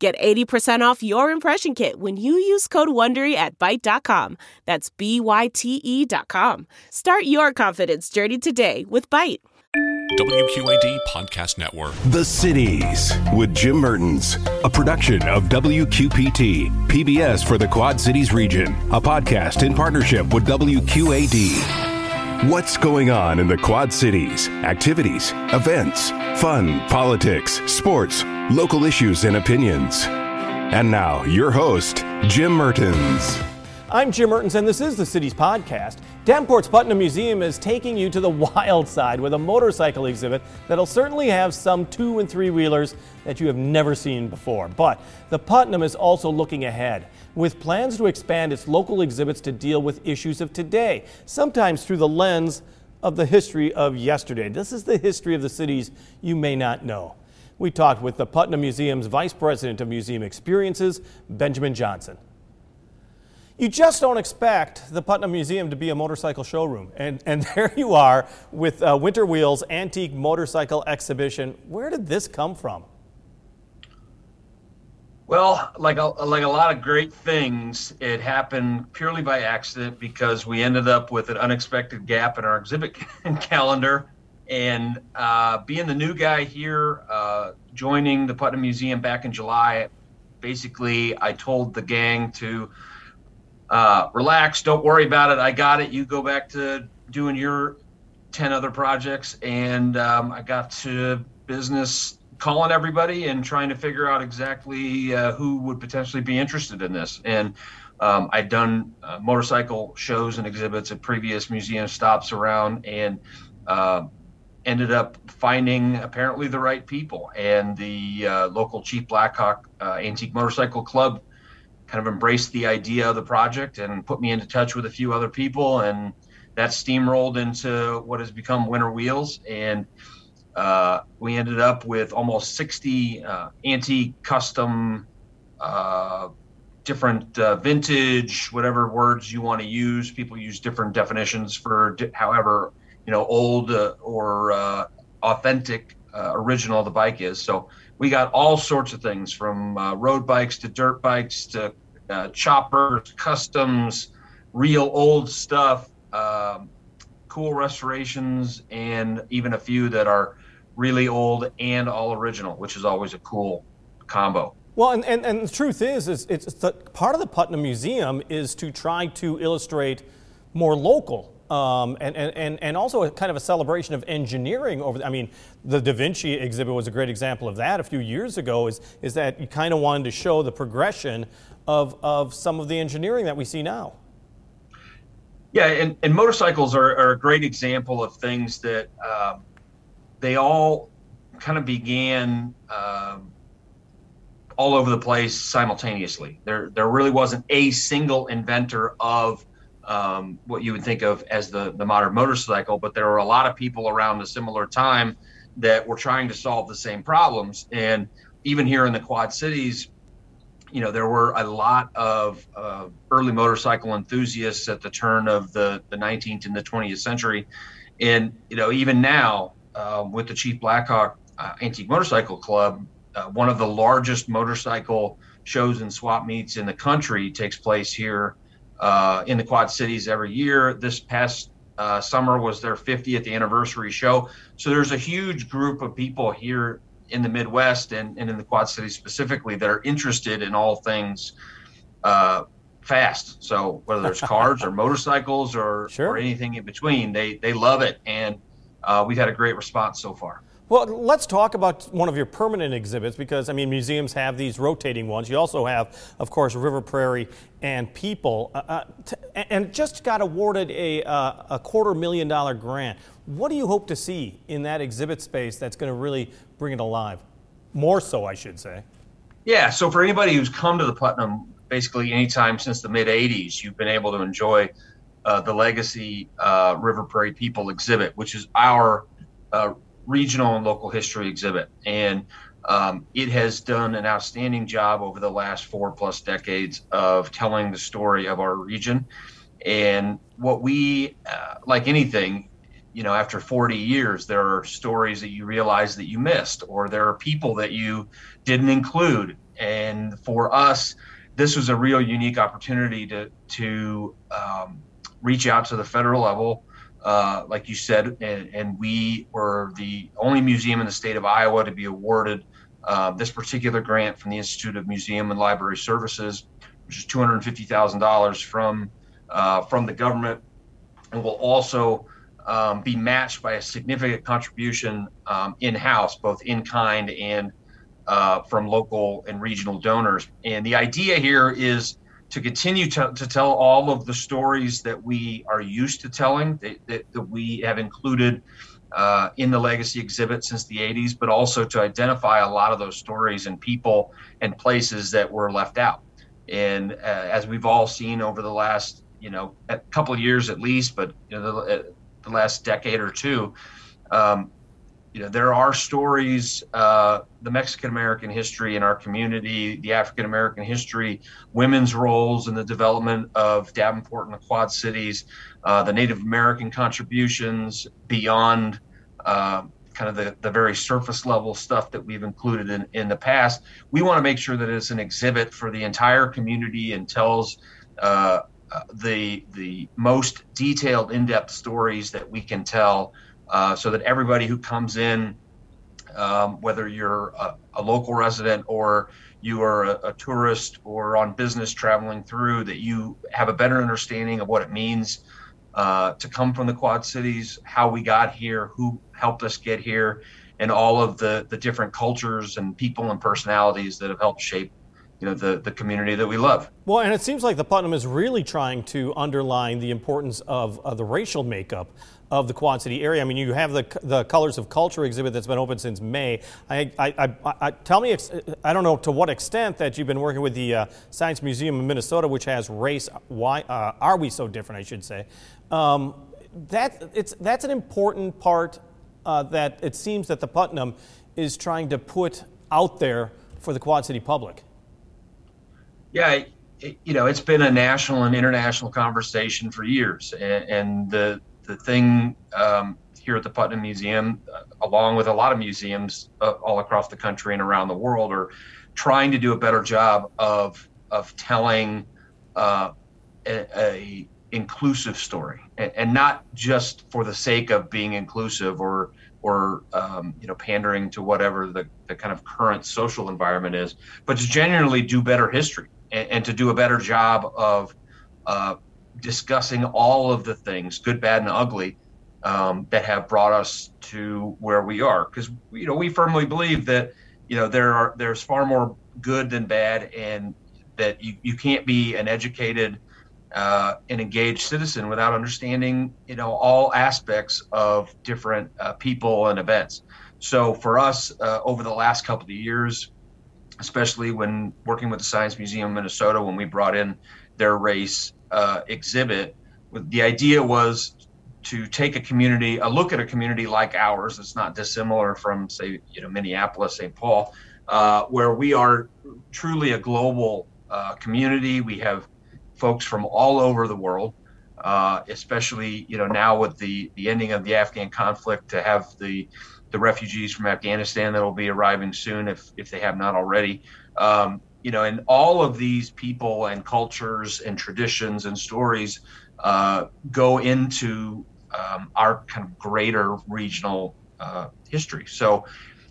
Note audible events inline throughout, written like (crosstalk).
Get 80% off your impression kit when you use code WONDERY at Byte.com. That's B-Y-T-E dot com. Start your confidence journey today with Byte. WQAD Podcast Network. The Cities with Jim Mertens, a production of WQPT, PBS for the Quad Cities region, a podcast in partnership with WQAD. What's going on in the Quad Cities? Activities, events, fun, politics, sports, local issues, and opinions. And now, your host, Jim Mertens. I'm Jim Mertens, and this is the Cities Podcast. Davenport's Putnam Museum is taking you to the (laughs) wild side with a motorcycle exhibit that'll certainly have some two and three wheelers that you have never seen before. But the Putnam is also looking ahead with plans to expand its local exhibits to deal with issues of today, sometimes through the lens of the history of yesterday. This is the history of the cities you may not know. We talked with the Putnam Museum's Vice President of Museum Experiences, Benjamin Johnson. You just don't expect the Putnam Museum to be a motorcycle showroom. And, (laughs) and there you are with uh, Winter Wheels Antique Motorcycle Exhibition. Where did this come from? Well, like a, like a lot of great things, it happened purely by accident because we ended up with an unexpected gap in our exhibit (laughs) calendar. And uh, being the new guy here, uh, joining the Putnam Museum back in July, basically I told the gang to uh, relax, don't worry about it. I got it. You go back to doing your 10 other projects. And um, I got to business calling everybody and trying to figure out exactly uh, who would potentially be interested in this. And um, I'd done uh, motorcycle shows and exhibits at previous museum stops around and uh, ended up finding apparently the right people. And the uh, local Chief Blackhawk uh, Antique Motorcycle Club kind of embraced the idea of the project and put me into touch with a few other people. And that steamrolled into what has become Winter Wheels. And uh, we ended up with almost 60 uh, antique custom uh, different uh, vintage whatever words you want to use people use different definitions for di- however you know old uh, or uh, original the bike is so we got all sorts of things from road bikes to dirt bikes to choppers customs real old stuff um, cool restorations and even a few that are really old and all original, which is always a cool combo. Well, and, and, and the truth is, is it's the, part of the Putnam Museum is to try to illustrate more local um, and, and, and also a kind of a celebration of engineering over. The, I mean, the Da Vinci exhibit was a great example of that a few years ago. Is is that you kind of wanted to show the progression of of some of the engineering that we see now. Yeah, and, and motorcycles are, are a great example of things that um, they all kind of began um, all over the place simultaneously. There, there really wasn't a single inventor of um, what you would think of as the, the modern motorcycle, but there were a lot of people around a similar time that were trying to solve the same problems. And even here in the Quad Cities, you know, there were a lot of uh, early motorcycle enthusiasts at the turn of the, the 19th and the 20th century. And, you know, even now, uh, with the Chief Blackhawk uh, Antique Motorcycle Club, uh, one of the largest motorcycle shows and swap meets in the country takes place here uh, in the Quad Cities every year. This past uh, summer was their 50th anniversary show. So there's a huge group of people here in the Midwest and, and in the Quad Cities specifically that are interested in all things uh, fast. So whether there's cars or (laughs) motorcycles or, Sure. or anything in between, they, they love it. And uh, we've had a great response so far. Well, let's talk about one of your permanent exhibits because, I mean, museums have these rotating ones. You also have, of course, River Prairie and People, uh, uh, t- and just got awarded a, uh, a quarter million dollar grant. What do you hope to see in that exhibit space that's going to really bring it alive? More so, I should say. Yeah. So for anybody who's come to the Putnam basically anytime since the mid 80s, you've been able to enjoy uh, the Legacy uh, River Prairie People exhibit, which is our uh, regional and local history exhibit. And um, it has done an outstanding job over the last four plus decades of telling the story of our region. And what we, uh, like anything, you know, after 40 years, there are stories that you realize that you missed, or there are people that you didn't include. And for us, this was a real unique opportunity to to um, reach out to the federal level, uh, like you said, and, and, we were the only museum in the state of Iowa to be awarded uh, this particular grant from the Institute of Museum and Library Services, which is $250,000 from uh, from the government, and will also um, be matched by a significant contribution um, in house, both in kind and uh, from local and regional donors. And the idea here is to continue to, to tell all of the stories that we are used to telling, that, that, that we have included uh, in the legacy exhibit since the 80s, but also to identify a lot of those stories and people and places that were left out. And uh, as we've all seen over the last, you know, a couple of years at least, but you know, the, uh, the last decade or two, um, you know, there are stories, uh, the Mexican American history in our community, the African American history, women's roles in the development of Davenport and the Quad Cities, uh, the Native American contributions beyond uh, kind of the, the very surface level stuff that we've included in, in the past. We want to make sure that it's an exhibit for the entire community and tells uh, uh, the the most detailed, in-depth stories that we can tell uh, so that everybody who comes in, um, whether you're a, a, local resident or you are a, a, tourist or on business traveling through, that you have a better understanding of what it means uh, to come from the Quad Cities, how we got here, who helped us get here, and all of the the different cultures and people and personalities that have helped shape you know the, the community that we love. Well, and it seems like the Putnam is really trying to underline the importance of, of the racial makeup of the Quad City area. I mean, you have the the Colors of Culture exhibit that's been open since May. I, I, I, I tell me, I don't know to what extent that you've been working with the uh, Science Museum of Minnesota, which has race. Why uh, are we so different? I should say. Um, that it's that's an important part uh, that it seems that the Putnam is trying to put out there for the Quad City public. Yeah, it, you know, it's been a national and international conversation for years, and, and the the thing um, here at the Putnam Museum, uh, along with a lot of museums uh, all across the country and around the world, are trying to do a better job of of telling uh, a, a, inclusive story, and, and, not just for the sake of being inclusive or or um, you know pandering to whatever the, the kind of current social environment is, but to genuinely do better history and, and to do a better job of uh, discussing all of the things, good, bad, and ugly, um, that have brought us to where we are. Because you know we firmly believe that you know there are there's far more good than bad, and that you, you can't be an educated uh, and engaged citizen without understanding you know all aspects of different uh, people and events. So for us, uh, over the last couple of years, especially when working with the Science Museum of Minnesota, when we brought in their race uh, exhibit. The idea was to take a community, a look at a community like ours that's not dissimilar from, say, you know, Minneapolis, St. Paul, uh, where we are truly a global uh, community. We have folks from all over the world, uh, especially you know now with the the ending of the Afghan conflict, to have the the refugees from Afghanistan that will be arriving soon, if if they have not already. Um, you know, and all of these people and cultures and traditions and stories uh, go into um, our kind of greater regional uh, history. So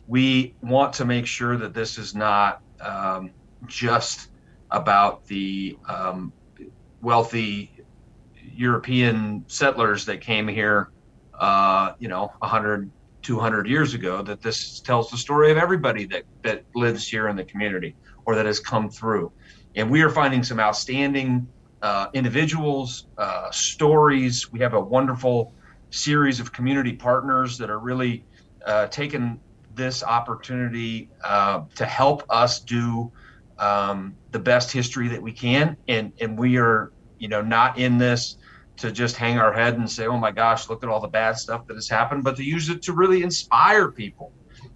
we want to make sure that this is not um, just about the um, wealthy European settlers that came here, uh, you know, 100, 200 years ago, that this tells the story of everybody that, that lives here in the community or that has come through. And we are finding some outstanding uh, individuals, uh, stories. We have a wonderful series of community partners that are really uh, taking this opportunity uh, to help us do um, the best history that we can, and and we are you know not in this to just hang our head and say, oh my gosh, look at all the bad stuff that has happened, but to use it to really inspire people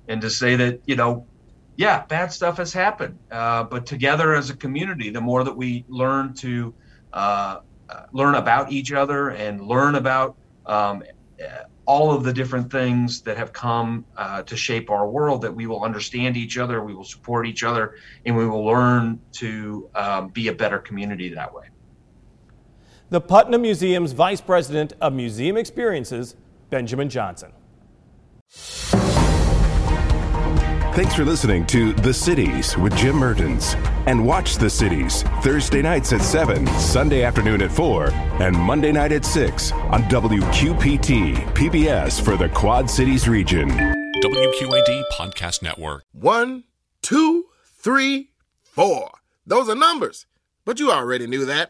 and to say that you know yeah, bad stuff has happened. Uh, but together as a community, the more that we learn to uh, uh learn about each other and learn about um, all of the different things that have come uh, to shape our world, that we will understand each other, we will support each other, and we will learn to um, be a better community that way. The Putnam Museum's Vice President of Museum Experiences, Benjamin Johnson. Thanks for listening to The Cities with Jim Mertens. And watch The Cities Thursday nights at 7, Sunday afternoon at 4, and Monday night at 6 on WQPT, PBS for the Quad Cities region. WQAD Podcast Network. One, two, three, four. Those are numbers. But you already knew that.